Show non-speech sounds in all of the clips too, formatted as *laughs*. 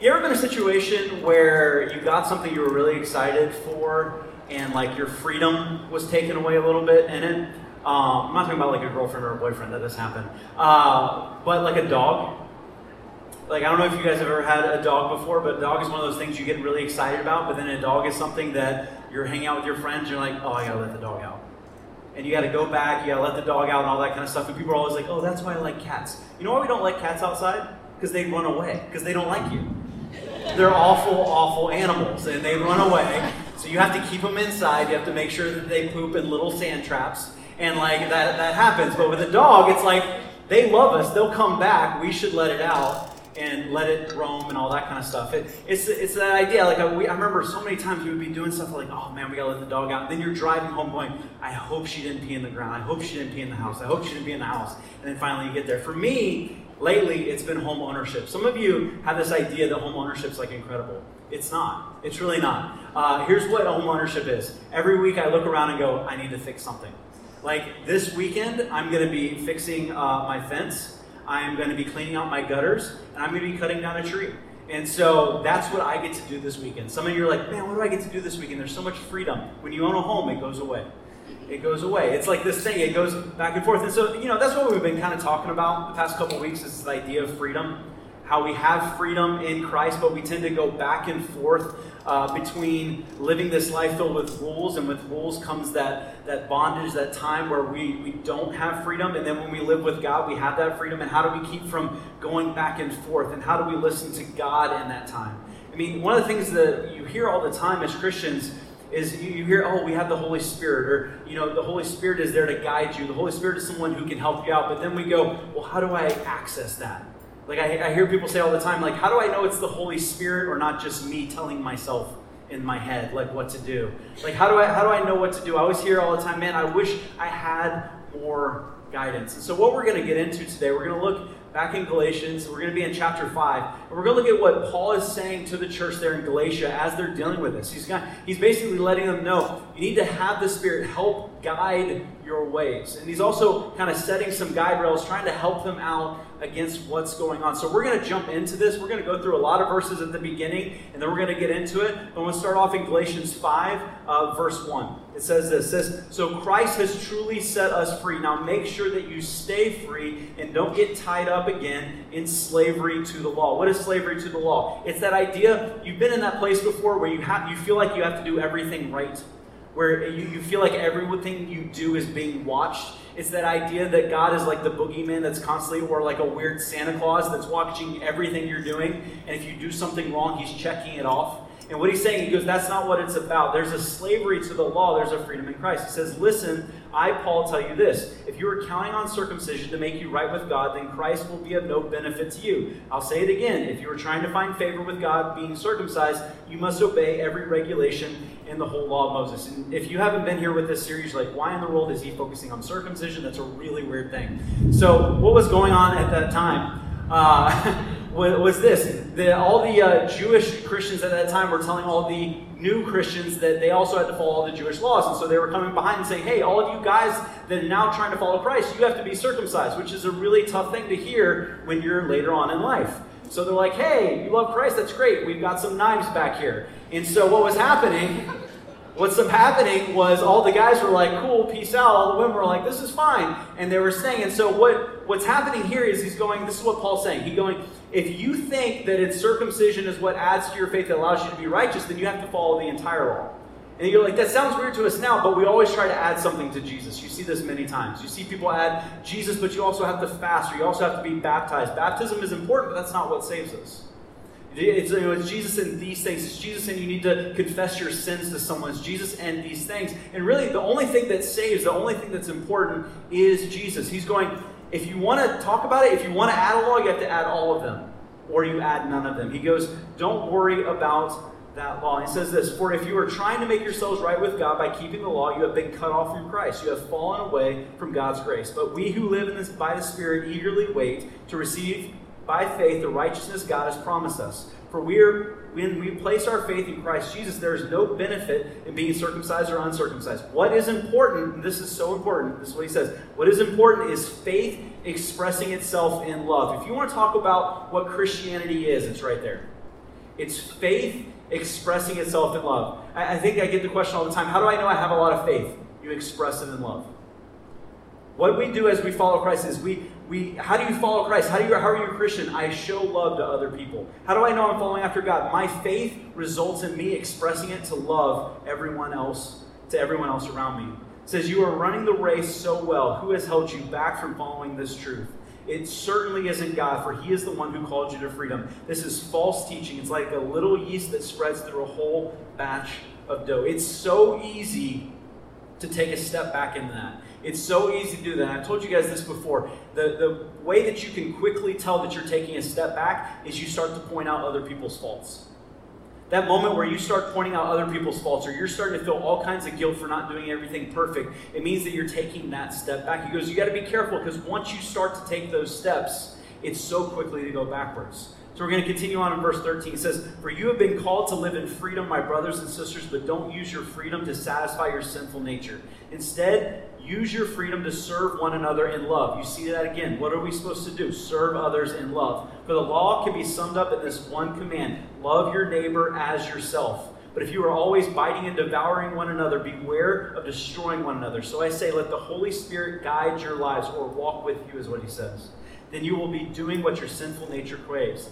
You ever been in a situation where you got something you were really excited for and like your freedom was taken away a little bit in it? Um, I'm not talking about like a girlfriend or a boyfriend that this happened, uh, but like a dog. Like I don't know if you guys have ever had a dog before, but a dog is one of those things you get really excited about. But then a dog is something that you're hanging out with your friends, and you're like, oh, I gotta let the dog out and you got to go back, you got to let the dog out, and all that kind of stuff. And people are always like, "Oh, that's why I like cats." You know why we don't like cats outside? Because they run away. Because they don't like you. They're awful, awful animals, and they run away. So you have to keep them inside. You have to make sure that they poop in little sand traps, and like that that happens. But with a dog, it's like they love us. They'll come back. We should let it out and let it roam and all that kind of stuff. It, it's, it's that idea. Like I, we, I remember so many times we would be doing stuff like, oh man, we gotta let the dog out. And then you're driving home going, I hope she didn't pee in the ground. I hope she didn't pee in the house. I hope she didn't pee in the house. And then finally you get there. For me, lately, it's been home ownership. Some of you have this idea that home ownership's like incredible. It's not. It's really not. Uh, here's what home ownership is. Every week I look around and go, I need to fix something. Like this weekend, I'm to be fixing uh, my fence. I am going to be cleaning out my gutters, and I'm going to be cutting down a tree. And so that's what I get to do this weekend. Some of you are like, man, what do I get to do this weekend? There's so much freedom. When you own a home, it goes away. It goes away. It's like this thing, it goes back and forth. And so, you know, that's what we've been kind of talking about the past couple weeks is this idea of freedom how we have freedom in Christ, but we tend to go back and forth uh, between living this life filled with rules, and with rules comes that, that bondage, that time where we, we don't have freedom. And then when we live with God, we have that freedom. And how do we keep from going back and forth? And how do we listen to God in that time? I mean, one of the things that you hear all the time as Christians is you, hear, oh, we have the Holy Spirit, or, you know, the Holy Spirit is there to guide you. The Holy Spirit is someone who can help you out. But then we go, well, how do I access that? Like I, I hear people say all the time, like, how do I know it's the Holy Spirit or not just me telling myself in my head like what to do? Like how do I how do I know what to do? I always hear all the time, man, I wish I had more guidance. And so what we're going to get into today, we're going to look back in Galatians. We're going to be in chapter 5. And we're going to look at what Paul is saying to the church there in Galatia as they're dealing with this. He's, got, he's basically letting them know you need to have the Spirit help guide your ways. And he's also kind of setting some guide rails, trying to help them out against what's going on. So we're going to jump into this. We're going to go through a lot of verses at the beginning, and then we're going to get into it. But we'll start off in Galatians 5, uh, verse 1. It says this says, So Christ has truly set us free. Now make sure that you stay free and don't get tied up again in slavery to the law. What is slavery to the law? It's that idea, you've been in that place before where you have you feel like you have to do everything right where you, you feel like everything you do is being watched. It's that idea that God is like the boogeyman that's constantly, or like a weird Santa Claus that's watching everything you're doing. And if you do something wrong, he's checking it off. And what he's saying, he goes, that's not what it's about. There's a slavery to the law, there's a freedom in Christ. He says, listen, I, Paul, tell you this. If you are counting on circumcision to make you right with God, then Christ will be of no benefit to you. I'll say it again. If you are trying to find favor with God being circumcised, you must obey every regulation in the whole law of Moses. And if you haven't been here with this series, like, why in the world is he focusing on circumcision? That's a really weird thing. So, what was going on at that time? Uh, *laughs* was this the, all the uh, Jewish Christians at that time were telling all the new Christians that they also had to follow all the Jewish laws. And so they were coming behind and saying, hey, all of you guys that are now trying to follow Christ, you have to be circumcised, which is a really tough thing to hear when you're later on in life. So they're like, hey, you love Christ, that's great. We've got some knives back here. And so what was happening *laughs* What's happening was all the guys were like, cool, peace out. All the women were like, this is fine. And they were saying, and so what, what's happening here is he's going, this is what Paul's saying. He's going, if you think that it's circumcision is what adds to your faith that allows you to be righteous, then you have to follow the entire law. And you're like, that sounds weird to us now, but we always try to add something to Jesus. You see this many times. You see people add Jesus, but you also have to fast, or you also have to be baptized. Baptism is important, but that's not what saves us. It's, you know, it's Jesus and these things. It's Jesus and you need to confess your sins to someone. It's Jesus and these things. And really, the only thing that saves, the only thing that's important is Jesus. He's going, if you want to talk about it, if you want to add a law, you have to add all of them, or you add none of them. He goes, don't worry about that law. He says this For if you are trying to make yourselves right with God by keeping the law, you have been cut off from Christ. You have fallen away from God's grace. But we who live in this, by the Spirit eagerly wait to receive by faith the righteousness God has promised us. For we are, when we place our faith in Christ Jesus, there is no benefit in being circumcised or uncircumcised. What is important, this is so important, this is what he says, what is important is faith expressing itself in love. If you want to talk about what Christianity is, it's right there. It's faith expressing itself in love. I, I think I get the question all the time how do I know I have a lot of faith? You express it in love. What we do as we follow Christ is we, we how do you follow Christ? How do you how are you a Christian? I show love to other people. How do I know I'm following after God? My faith results in me expressing it to love everyone else, to everyone else around me. It says, You are running the race so well. Who has held you back from following this truth? It certainly isn't God, for He is the one who called you to freedom. This is false teaching. It's like a little yeast that spreads through a whole batch of dough. It's so easy to take a step back in that. It's so easy to do that. I've told you guys this before. The, the way that you can quickly tell that you're taking a step back is you start to point out other people's faults. That moment where you start pointing out other people's faults or you're starting to feel all kinds of guilt for not doing everything perfect, it means that you're taking that step back. He goes, You got to be careful because once you start to take those steps, it's so quickly to go backwards. So we're going to continue on in verse 13. It says, For you have been called to live in freedom, my brothers and sisters, but don't use your freedom to satisfy your sinful nature. Instead, use your freedom to serve one another in love. You see that again. What are we supposed to do? Serve others in love. For the law can be summed up in this one command love your neighbor as yourself. But if you are always biting and devouring one another, beware of destroying one another. So I say, let the Holy Spirit guide your lives or walk with you, is what he says. Then you will be doing what your sinful nature craves.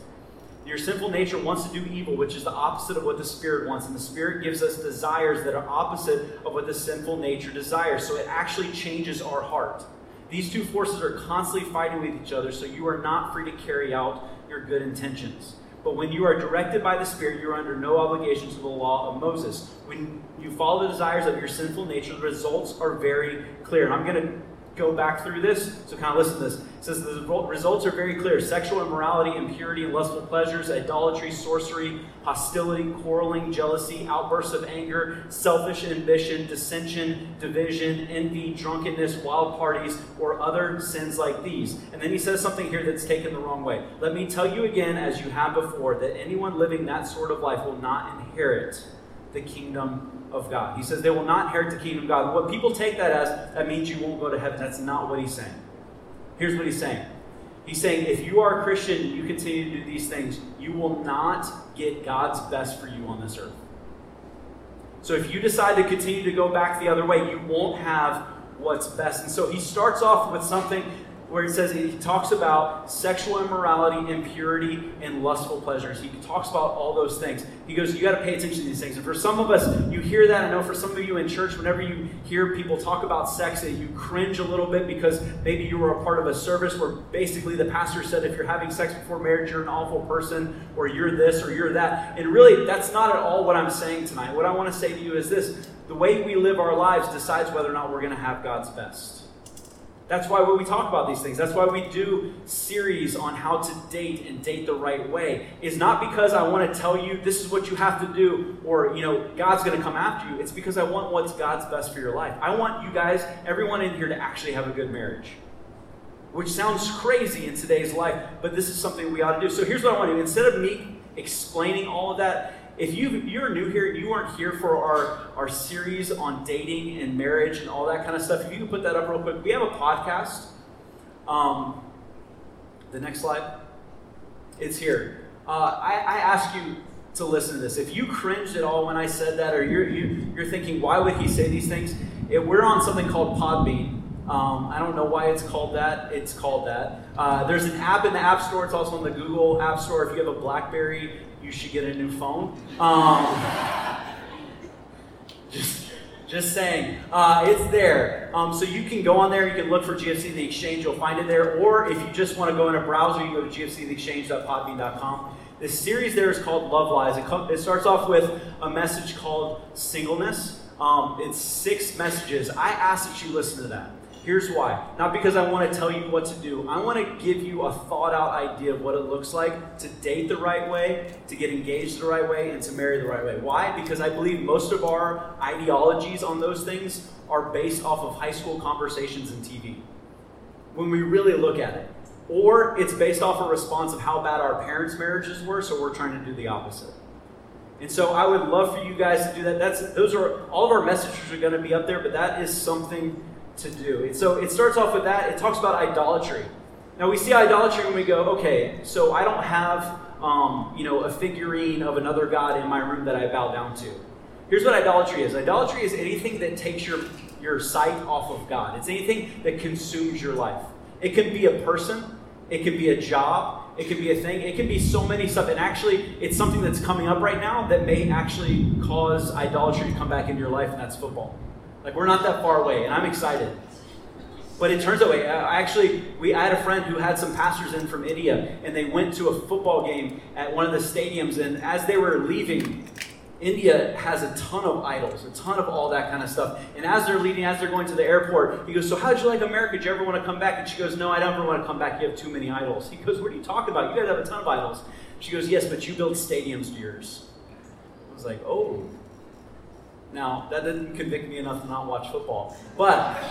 Your sinful nature wants to do evil, which is the opposite of what the Spirit wants. And the Spirit gives us desires that are opposite of what the sinful nature desires. So it actually changes our heart. These two forces are constantly fighting with each other, so you are not free to carry out your good intentions. But when you are directed by the Spirit, you are under no obligation to the law of Moses. When you follow the desires of your sinful nature, the results are very clear. And I'm going to go back through this. So kind of listen to this. Says the results are very clear sexual immorality, impurity, lustful pleasures, idolatry, sorcery, hostility, quarreling, jealousy, outbursts of anger, selfish ambition, dissension, division, envy, drunkenness, wild parties, or other sins like these. And then he says something here that's taken the wrong way. Let me tell you again, as you have before, that anyone living that sort of life will not inherit the kingdom of God. He says they will not inherit the kingdom of God. What people take that as, that means you won't go to heaven. That's not what he's saying. Here's what he's saying. He's saying if you are a Christian you continue to do these things, you will not get God's best for you on this earth. So if you decide to continue to go back the other way, you won't have what's best. And so he starts off with something where he says he talks about sexual immorality, impurity, and lustful pleasures. He talks about all those things. He goes, You got to pay attention to these things. And for some of us, you hear that. I know for some of you in church, whenever you hear people talk about sex, that you cringe a little bit because maybe you were a part of a service where basically the pastor said, If you're having sex before marriage, you're an awful person, or you're this, or you're that. And really, that's not at all what I'm saying tonight. What I want to say to you is this the way we live our lives decides whether or not we're going to have God's best. That's why when we talk about these things. That's why we do series on how to date and date the right way. Is not because I want to tell you this is what you have to do or, you know, God's going to come after you. It's because I want what's God's best for your life. I want you guys, everyone in here to actually have a good marriage. Which sounds crazy in today's life, but this is something we ought to do. So here's what I want to do. Instead of me explaining all of that, if you you're new here, you weren't here for our, our series on dating and marriage and all that kind of stuff. If you can put that up real quick, we have a podcast. Um, the next slide. It's here. Uh, I, I ask you to listen to this. If you cringed at all when I said that, or you're you, are you are thinking, why would he say these things? It, we're on something called Podbean. Um, I don't know why it's called that. It's called that. Uh, there's an app in the App Store. It's also in the Google App Store. If you have a BlackBerry, you should get a new phone. Um, *laughs* just, just saying. Uh, it's there. Um, so you can go on there. You can look for GFC The Exchange. You'll find it there. Or if you just want to go in a browser, you go to gfctheexchange.podbean.com. This series there is called Love Lies. It, com- it starts off with a message called Singleness. Um, it's six messages. I ask that you listen to that. Here's why. Not because I want to tell you what to do. I want to give you a thought out idea of what it looks like to date the right way, to get engaged the right way, and to marry the right way. Why? Because I believe most of our ideologies on those things are based off of high school conversations and TV. When we really look at it. Or it's based off a response of how bad our parents' marriages were, so we're trying to do the opposite. And so I would love for you guys to do that. That's those are all of our messages are going to be up there, but that is something to do. So it starts off with that. It talks about idolatry. Now we see idolatry when we go, okay, so I don't have um, you know, a figurine of another god in my room that I bow down to. Here's what idolatry is idolatry is anything that takes your, your sight off of God, it's anything that consumes your life. It can be a person, it can be a job, it can be a thing, it can be so many stuff. And actually, it's something that's coming up right now that may actually cause idolatry to come back into your life, and that's football. Like, we're not that far away, and I'm excited. But it turns out, I actually, we I had a friend who had some pastors in from India, and they went to a football game at one of the stadiums. And as they were leaving, India has a ton of idols, a ton of all that kind of stuff. And as they're leaving, as they're going to the airport, he goes, So, how'd you like America? Did you ever want to come back? And she goes, No, I don't ever want to come back. You have too many idols. He goes, What are you talking about? You guys have a ton of idols. She goes, Yes, but you build stadiums to yours. I was like, Oh. Now, that didn't convict me enough to not watch football. But,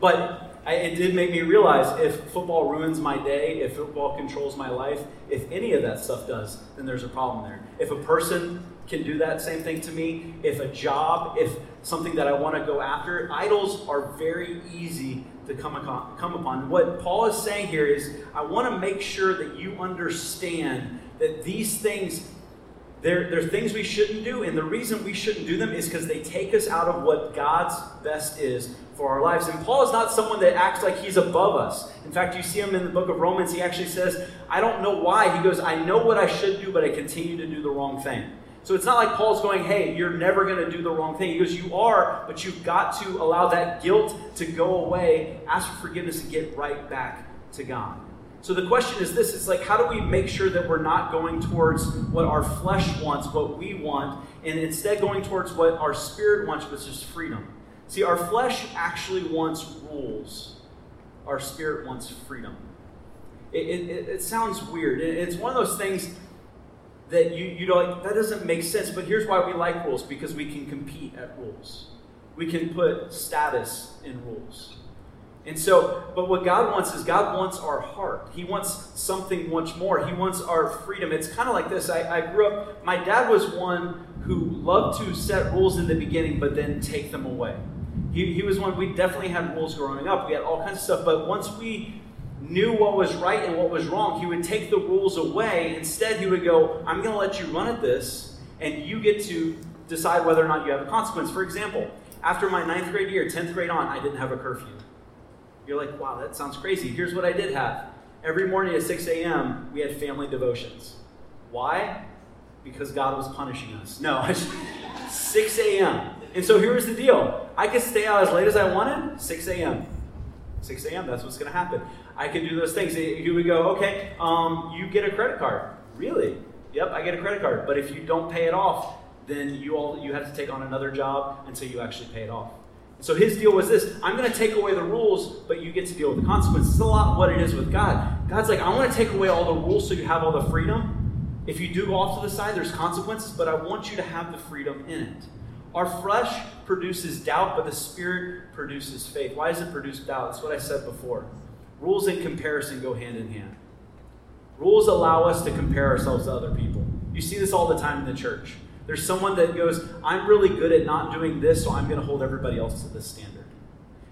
but I, it did make me realize if football ruins my day, if football controls my life, if any of that stuff does, then there's a problem there. If a person can do that same thing to me, if a job, if something that I want to go after, idols are very easy to come, come upon. What Paul is saying here is, I want to make sure that you understand that these things they're, they're things we shouldn't do, and the reason we shouldn't do them is because they take us out of what God's best is for our lives. And Paul is not someone that acts like he's above us. In fact, you see him in the book of Romans, he actually says, I don't know why. He goes, I know what I should do, but I continue to do the wrong thing. So it's not like Paul's going, hey, you're never going to do the wrong thing. He goes, you are, but you've got to allow that guilt to go away, ask for forgiveness, and get right back to God. So the question is this it's like, how do we make sure that we're not going towards what our flesh wants, what we want, and instead going towards what our spirit wants, which is freedom? See, our flesh actually wants rules, our spirit wants freedom. It, it, it sounds weird. It's one of those things that you, you know, like, that doesn't make sense, but here's why we like rules because we can compete at rules. We can put status in rules. And so, but what God wants is God wants our heart. He wants something much more. He wants our freedom. It's kind of like this. I, I grew up, my dad was one who loved to set rules in the beginning, but then take them away. He, he was one, we definitely had rules growing up. We had all kinds of stuff, but once we knew what was right and what was wrong, he would take the rules away. Instead, he would go, I'm going to let you run at this, and you get to decide whether or not you have a consequence. For example, after my ninth grade year, 10th grade on, I didn't have a curfew. You're like, wow, that sounds crazy. Here's what I did have. Every morning at 6 a.m., we had family devotions. Why? Because God was punishing us. No, *laughs* 6 a.m. And so here was the deal I could stay out as late as I wanted, 6 a.m. 6 a.m., that's what's going to happen. I could do those things. You would go, okay, um, you get a credit card. Really? Yep, I get a credit card. But if you don't pay it off, then you all you have to take on another job until you actually pay it off. So his deal was this I'm going to take away the rules, but you get to deal with the consequences. It's a lot what it is with God. God's like, I want to take away all the rules so you have all the freedom. If you do go off to the side, there's consequences, but I want you to have the freedom in it. Our flesh produces doubt, but the spirit produces faith. Why does it produce doubt? That's what I said before. Rules and comparison go hand in hand. Rules allow us to compare ourselves to other people. You see this all the time in the church. There's someone that goes, I'm really good at not doing this, so I'm going to hold everybody else to this standard.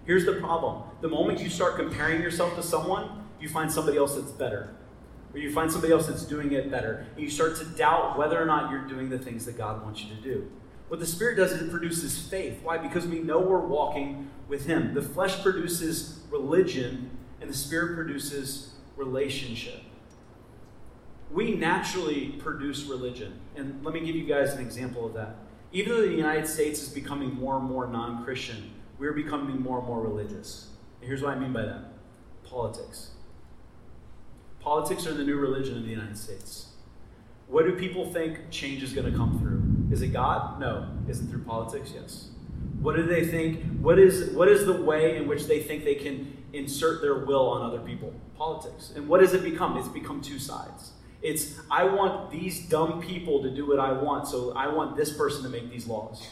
Here's the problem the moment you start comparing yourself to someone, you find somebody else that's better. Or you find somebody else that's doing it better. And you start to doubt whether or not you're doing the things that God wants you to do. What the Spirit does is it produces faith. Why? Because we know we're walking with Him. The flesh produces religion, and the Spirit produces relationship we naturally produce religion. And let me give you guys an example of that. Even though the United States is becoming more and more non Christian, we're becoming more and more religious. And here's what I mean by that politics. Politics are the new religion of the United States. What do people think change is going to come through? Is it God? No. Is it through politics? Yes. What do they think? What is, what is the way in which they think they can insert their will on other people? Politics. And what does it become? It's become two sides. It's, I want these dumb people to do what I want, so I want this person to make these laws.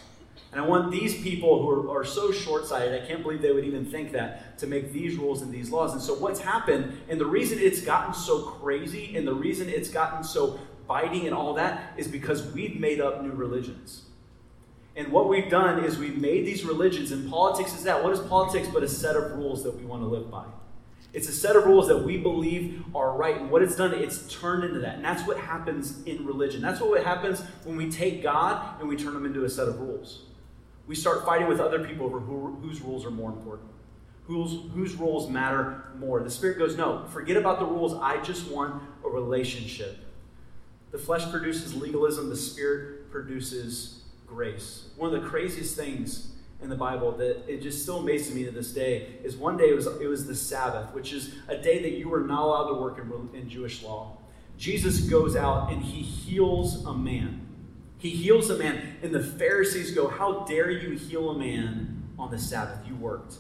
And I want these people who are, are so short sighted, I can't believe they would even think that, to make these rules and these laws. And so, what's happened, and the reason it's gotten so crazy, and the reason it's gotten so biting and all that, is because we've made up new religions. And what we've done is we've made these religions, and politics is that. What is politics but a set of rules that we want to live by? It's a set of rules that we believe are right. And what it's done, it's turned into that. And that's what happens in religion. That's what happens when we take God and we turn them into a set of rules. We start fighting with other people over who, whose rules are more important, whose, whose rules matter more. The Spirit goes, No, forget about the rules. I just want a relationship. The flesh produces legalism, the Spirit produces grace. One of the craziest things in the Bible that it just still amazes me to this day is one day it was, it was the Sabbath, which is a day that you were not allowed to work in, in Jewish law. Jesus goes out and he heals a man. He heals a man, and the Pharisees go, How dare you heal a man on the Sabbath? You worked.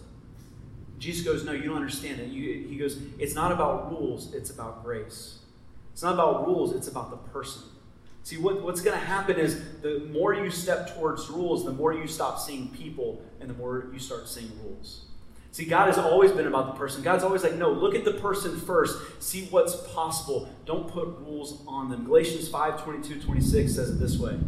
Jesus goes, No, you don't understand it. He goes, It's not about rules, it's about grace. It's not about rules, it's about the person. See, what, what's going to happen is the more you step towards rules, the more you stop seeing people, and the more you start seeing rules. See, God has always been about the person. God's always like, no, look at the person first. See what's possible. Don't put rules on them. Galatians 5 22, 26 says it this way.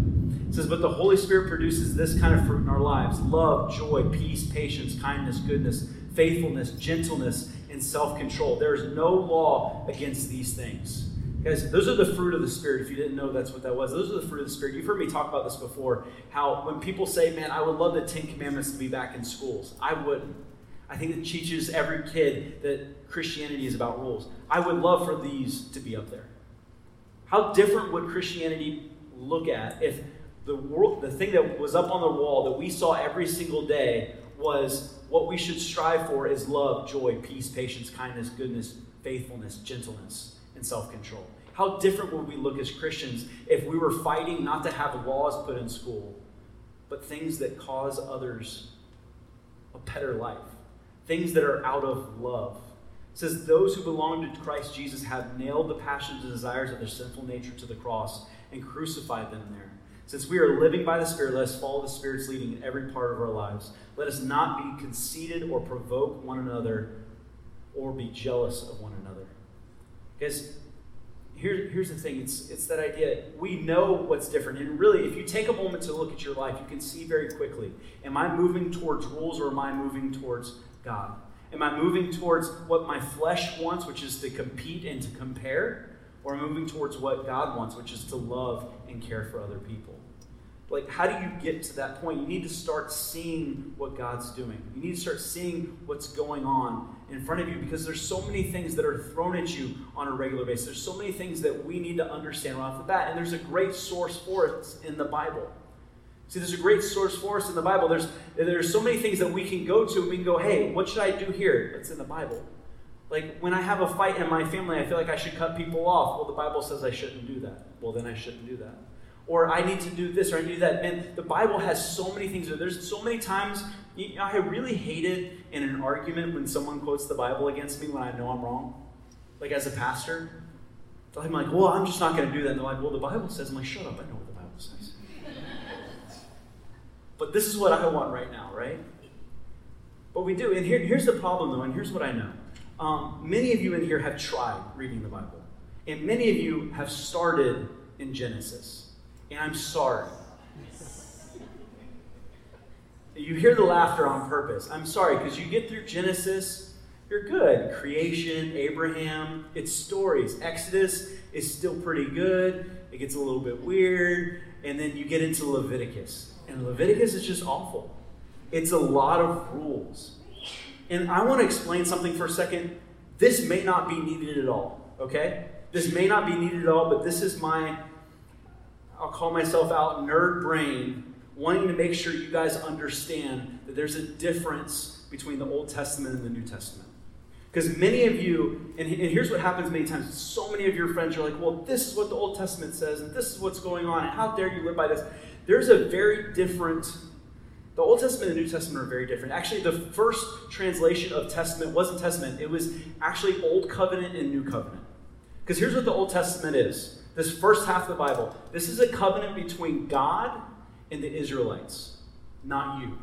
It says, But the Holy Spirit produces this kind of fruit in our lives love, joy, peace, patience, kindness, goodness, faithfulness, gentleness, and self control. There is no law against these things. Guys, those are the fruit of the Spirit. If you didn't know that's what that was, those are the fruit of the Spirit. You've heard me talk about this before. How when people say, man, I would love the Ten Commandments to be back in schools, I wouldn't. I think it teaches every kid that Christianity is about rules. I would love for these to be up there. How different would Christianity look at if the world, the thing that was up on the wall that we saw every single day was what we should strive for is love, joy, peace, patience, kindness, goodness, faithfulness, gentleness, and self control. How different would we look as Christians if we were fighting not to have laws put in school, but things that cause others a better life? Things that are out of love. It says, Those who belong to Christ Jesus have nailed the passions and desires of their sinful nature to the cross and crucified them there. Since we are living by the Spirit, let us follow the Spirit's leading in every part of our lives. Let us not be conceited or provoke one another or be jealous of one another. Guys, here, here's the thing it's, it's that idea we know what's different and really if you take a moment to look at your life you can see very quickly am i moving towards rules or am i moving towards god? Am i moving towards what my flesh wants which is to compete and to compare or am i moving towards what god wants which is to love and care for other people? Like how do you get to that point? You need to start seeing what god's doing. You need to start seeing what's going on in front of you because there's so many things that are thrown at you on a regular basis. There's so many things that we need to understand right off the bat and there's a great source for it in the bible. See there's a great source for us in the bible. There's there's so many things that we can go to and we can go hey what should i do here? It's in the bible. Like when i have a fight in my family i feel like i should cut people off. Well the bible says i shouldn't do that. Well then i shouldn't do that. Or I need to do this or I need to do that. Man, the Bible has so many things. There's so many times I really hate it in an argument when someone quotes the Bible against me when I know I'm wrong. Like as a pastor, I'm like, well, I'm just not going to do that. And they're like, well, the Bible says. I'm like, shut up. I know what the Bible says. *laughs* but this is what I want right now, right? But we do. And here, here's the problem, though, and here's what I know. Um, many of you in here have tried reading the Bible, and many of you have started in Genesis. And I'm sorry. You hear the laughter on purpose. I'm sorry, because you get through Genesis, you're good. Creation, Abraham, it's stories. Exodus is still pretty good. It gets a little bit weird. And then you get into Leviticus. And Leviticus is just awful. It's a lot of rules. And I want to explain something for a second. This may not be needed at all, okay? This may not be needed at all, but this is my I'll call myself out nerd brain, wanting to make sure you guys understand that there's a difference between the Old Testament and the New Testament. Because many of you, and, here's what happens many times so many of your friends are like, well, this is what the Old Testament says, and this is what's going on, and how dare you live by this. There's a very different, the Old Testament and the New Testament are very different. Actually, the first translation of Testament wasn't Testament, it was actually Old Covenant and New Covenant. Because here's what the Old Testament is this first half of the Bible, this is a covenant between God and the Israelites, not you.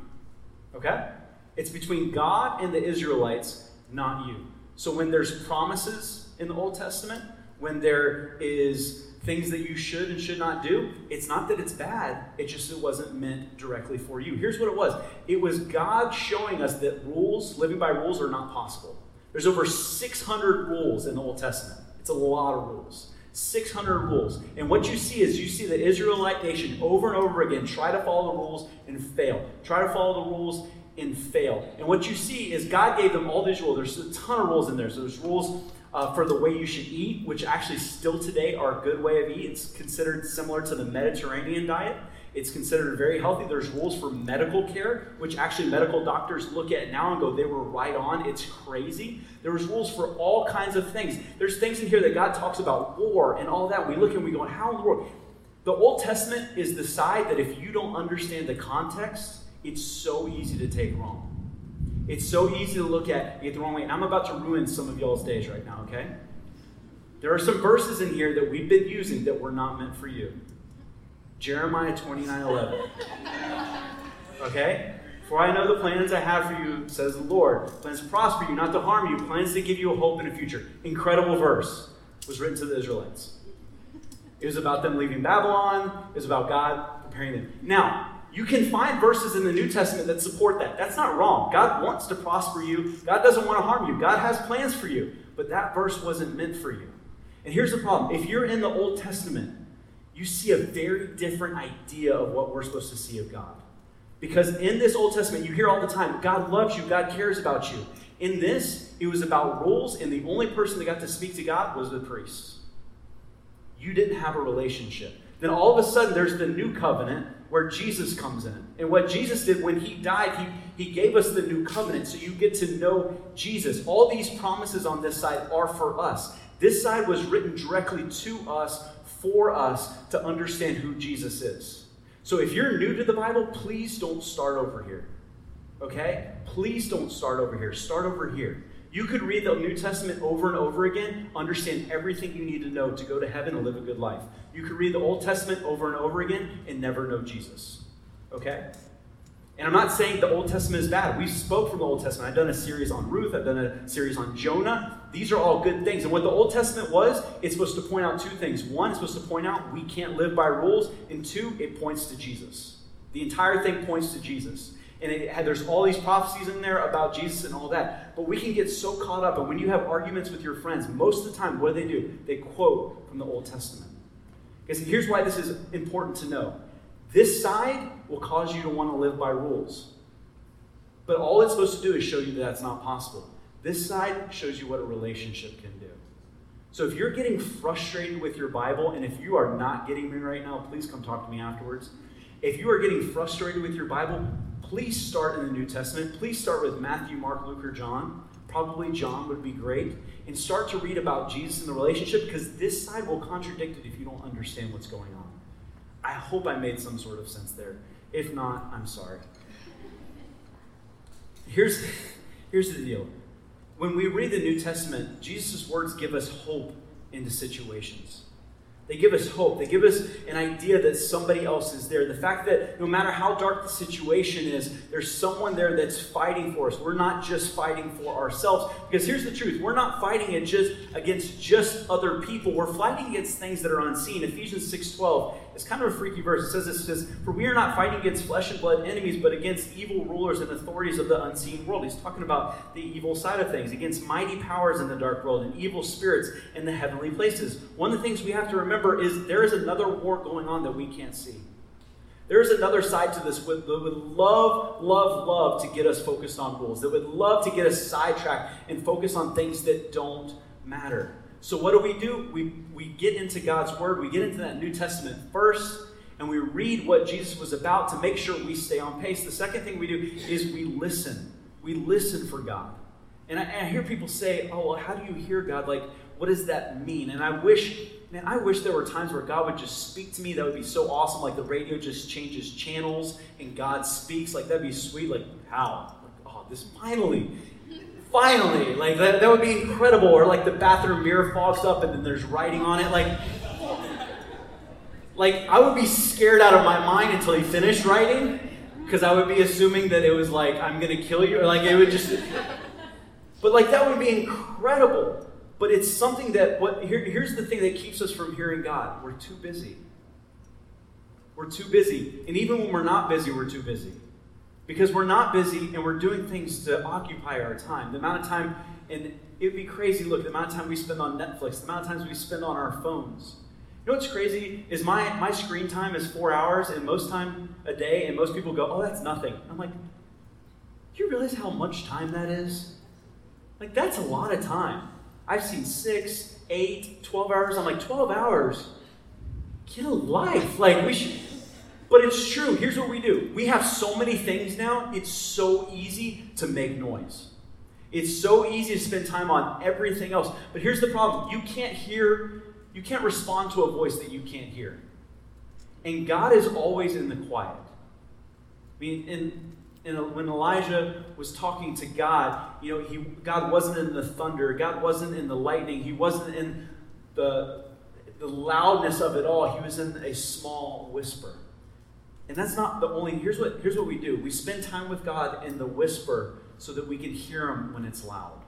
Okay? It's between God and the Israelites, not you. So when there's promises in the Old Testament, when there is things that you should and should not do, it's not that it's bad, it just it wasn't meant directly for you. Here's what it was. It was God showing us that rules, living by rules are not possible. There's over 600 rules in the Old Testament. It's a lot of rules. 600 rules. And what you see is you see the Israelite nation over and over again try to follow the rules and fail. Try to follow the rules and fail. And what you see is God gave them all these rules. There's a ton of rules in there. So there's rules uh, for the way you should eat, which actually still today are a good way of eating. It's considered similar to the Mediterranean diet. It's considered very healthy. There's rules for medical care, which actually medical doctors look at now and go, they were right on. It's crazy. There's rules for all kinds of things. There's things in here that God talks about war and all that. We look and we go, how in the world? The Old Testament is the side that if you don't understand the context, it's so easy to take wrong. It's so easy to look at it the wrong way. And I'm about to ruin some of y'all's days right now, okay? There are some verses in here that we've been using that were not meant for you. Jeremiah 29 11. Okay? For I know the plans I have for you, says the Lord. Plans to prosper you, not to harm you, plans to give you a hope in a future. Incredible verse was written to the Israelites. It was about them leaving Babylon, it was about God preparing them. Now, you can find verses in the New Testament that support that. That's not wrong. God wants to prosper you, God doesn't want to harm you. God has plans for you. But that verse wasn't meant for you. And here's the problem if you're in the Old Testament, you see a very different idea of what we're supposed to see of God. Because in this Old Testament, you hear all the time God loves you, God cares about you. In this, it was about rules, and the only person that got to speak to God was the priest. You didn't have a relationship. Then all of a sudden, there's the new covenant where Jesus comes in. And what Jesus did when he died, he, he gave us the new covenant. So you get to know Jesus. All these promises on this side are for us. This side was written directly to us, for us, to understand who Jesus is. So if you're new to the Bible, please don't start over here. Okay? Please don't start over here. Start over here. You could read the New Testament over and over again, understand everything you need to know to go to heaven and live a good life. You could read the Old Testament over and over again and never know Jesus. Okay? And I'm not saying the Old Testament is bad. We spoke from the Old Testament. I've done a series on Ruth, I've done a series on Jonah. These are all good things. And what the Old Testament was, it's supposed to point out two things. One, it's supposed to point out we can't live by rules. And two, it points to Jesus. The entire thing points to Jesus and it there's all these prophecies in there about Jesus and all that. But we can get so caught up, and when you have arguments with your friends, most of the time, what do they do? They quote from the Old Testament. Because here's why this is important to know this side will cause you to want to live by rules. But all it's supposed to do is show you that that's not possible. This side shows you what a relationship can do. So if you're getting frustrated with your Bible, and if you are not getting me right now, please come talk to me afterwards. If you are getting frustrated with your Bible, please start in the New Testament. Please start with Matthew, Mark, Luke, or John. Probably John would be great. And start to read about Jesus and the relationship because this side will contradict it if you don't understand what's going on. I hope I made some sort of sense there. If not, I'm sorry. Here's, here's the deal. When we read the New Testament, Jesus' words give us hope into situations. They give us hope. They give us an idea that somebody else is there. The fact that no matter how dark the situation is, there's someone there that's fighting for us. We're not just fighting for ourselves. Because here's the truth we're not fighting it just against just other people. We're fighting against things that are unseen. Ephesians 6.12 is kind of a freaky verse. It says this, it says, For we are not fighting against flesh and blood enemies, but against evil rulers and authorities of the unseen world. He's talking about the evil side of things, against mighty powers in the dark world and evil spirits in the heavenly places. One of the things we have to remember is there is another war going on that we can't see. There is another side to this that would love, love, love to get us focused on rules, that would love to get us sidetracked and focus on things that don't matter. So, what do we do? We, we get into God's Word, we get into that New Testament first, and we read what Jesus was about to make sure we stay on pace. The second thing we do is we listen. We listen for God. And I, and I hear people say, oh, well, how do you hear God? Like, what does that mean? And I wish, man, I wish there were times where God would just speak to me. That would be so awesome. Like the radio just changes channels and God speaks. Like, that'd be sweet. Like, how? Like, oh, this finally finally like that, that would be incredible. Or like the bathroom mirror fogs up and then there's writing on it. Like like i would be scared out of my mind until he finished writing because i would be assuming that it was like i'm gonna kill you. Or like it would just *laughs* but like that would be incredible. But it's something that what here, here's the thing that keeps us from hearing god. We're too busy. We're too busy. And even when we're not busy we're too busy because we're not busy and we're doing things to occupy our time. The amount of time and it'd be crazy. Look, the amount of time we spend on Netflix, the amount of times we spend on our phones. You know what's crazy is my, my screen time is four hours, and most time a day, and most people go, oh, that's nothing. I'm like, do you realize how much time that is? Like, that's a lot of time. I've seen six, eight, 12 hours. I'm like, 12 hours? Get a life. Like, we should. But it's true. Here's what we do we have so many things now, it's so easy to make noise. It's so easy to spend time on everything else. But here's the problem you can't hear, you can't respond to a voice that you can't hear. And God is always in the quiet. I mean, in, when Elijah was talking to God, you know, he, God wasn't in the thunder, God wasn't in the lightning, He wasn't in the, the loudness of it all. He was in a small whisper. And that's not the only, here's what, here's what we do we spend time with God in the whisper so that we can hear Him when it's loud.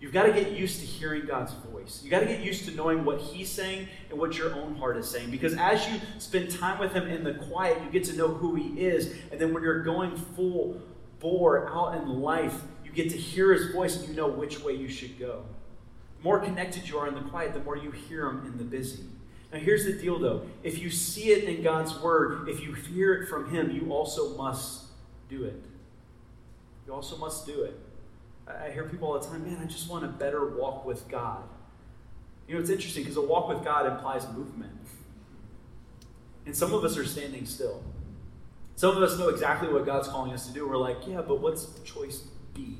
You've got to get used to hearing God's voice. You've got to get used to knowing what He's saying and what your own heart is saying. Because as you spend time with Him in the quiet, you get to know who He is. And then when you're going full bore out in life, you get to hear His voice and you know which way you should go. The more connected you are in the quiet, the more you hear Him in the busy. Now, here's the deal though if you see it in God's Word, if you hear it from Him, you also must do it. You also must do it. I hear people all the time, man, I just want a better walk with God. You know, it's interesting because a walk with God implies movement. And some of us are standing still. Some of us know exactly what God's calling us to do. We're like, yeah, but what's choice B?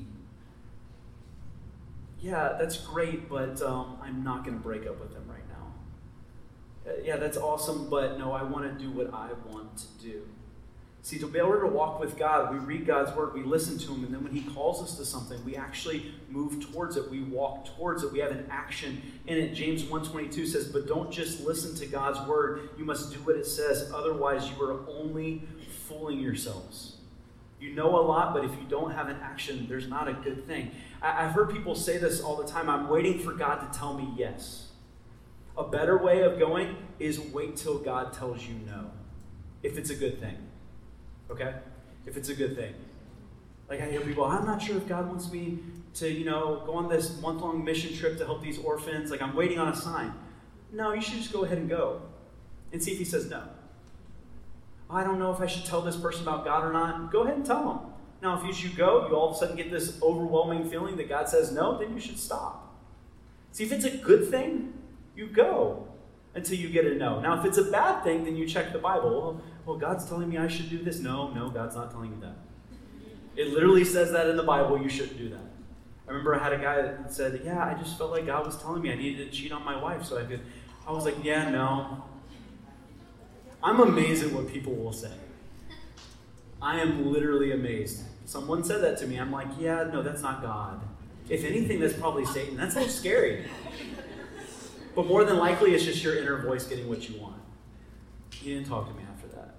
Yeah, that's great, but um, I'm not going to break up with him Uh, yeah, that's awesome, but no, I want to do what I want to do. See, to be able to walk with God, we read God's word, we listen to Him, and then when He calls us to something, we actually move towards it. We walk towards it. We have an action in it. James 1.22 says, But don't just listen to God's word. You must do what it says. Otherwise, you are only fooling yourselves. You know a lot, but if you don't have an action, there's not a good thing. I've heard people say this all the time I'm waiting for God to tell me yes. A better way of going is wait till God tells you no, if it's a good thing okay? If it's a good thing. Like I hear people, I'm not sure if God wants me to, you know, go on this month long mission trip to help these orphans. Like I'm waiting on a sign. No, you should just go ahead and go and see if he says no. I don't know if I should tell this person about God or not. Go ahead and tell them. Now, if you should go, you all of a sudden get this overwhelming feeling that God says no, then you should stop. See, if it's a good thing, you go until you get a no. Now, if it's a bad thing, then you check the Bible. Well, well, God's telling me I should do this. No, no, God's not telling you that. It literally says that in the Bible. You shouldn't do that. I remember I had a guy that said, Yeah, I just felt like God was telling me I needed to cheat on my wife so I could. I was like, Yeah, no. I'm amazed at what people will say. I am literally amazed. Someone said that to me. I'm like, Yeah, no, that's not God. If anything, that's probably Satan. That's so scary. But more than likely, it's just your inner voice getting what you want. He didn't talk to me after that.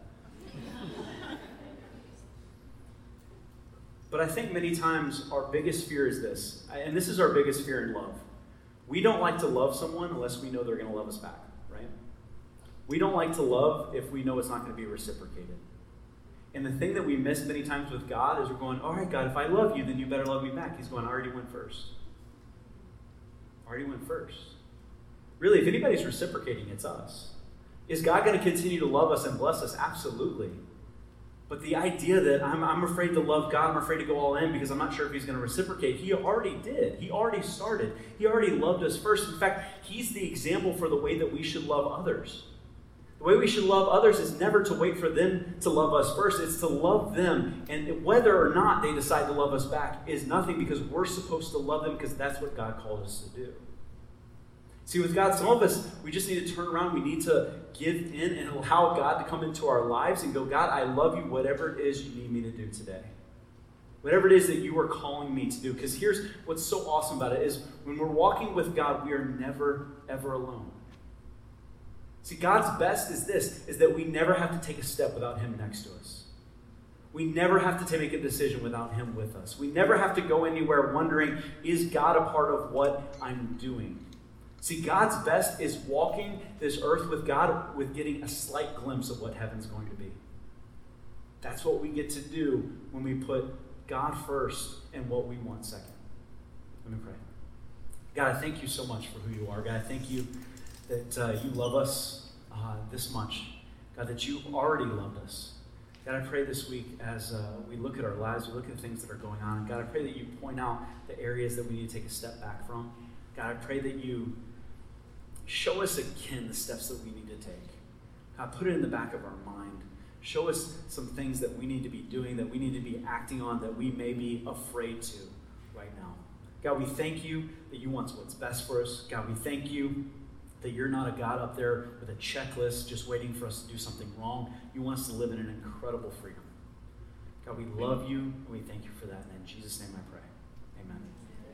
But I think many times our biggest fear is this, and this is our biggest fear in love. We don't like to love someone unless we know they're going to love us back, right? We don't like to love if we know it's not going to be reciprocated. And the thing that we miss many times with God is we're going, all right, God, if I love you, then you better love me back. He's going, I already went first. I already went first. Really, if anybody's reciprocating, it's us. Is God going to continue to love us and bless us? Absolutely. But the idea that I'm, I'm afraid to love God, I'm afraid to go all in because I'm not sure if He's going to reciprocate, He already did. He already started. He already loved us first. In fact, He's the example for the way that we should love others. The way we should love others is never to wait for them to love us first. It's to love them. And whether or not they decide to love us back is nothing because we're supposed to love them because that's what God called us to do. See, with God, some of us, we just need to turn around. We need to give in and allow God to come into our lives and go, God, I love you, whatever it is you need me to do today. Whatever it is that you are calling me to do. Because here's what's so awesome about it is when we're walking with God, we are never, ever alone. See, God's best is this, is that we never have to take a step without Him next to us. We never have to make a decision without Him with us. We never have to go anywhere wondering, is God a part of what I'm doing? See, God's best is walking this earth with God with getting a slight glimpse of what heaven's going to be. That's what we get to do when we put God first and what we want second. Let me pray. God, I thank you so much for who you are. God, I thank you that uh, you love us uh, this much. God, that you already loved us. God, I pray this week as uh, we look at our lives, we look at the things that are going on. God, I pray that you point out the areas that we need to take a step back from. God, I pray that you show us again the steps that we need to take. God, put it in the back of our mind. Show us some things that we need to be doing, that we need to be acting on, that we may be afraid to right now. God, we thank you that you want what's best for us. God, we thank you that you're not a God up there with a checklist just waiting for us to do something wrong. You want us to live in an incredible freedom. God, we love you and we thank you for that. And in Jesus' name I pray.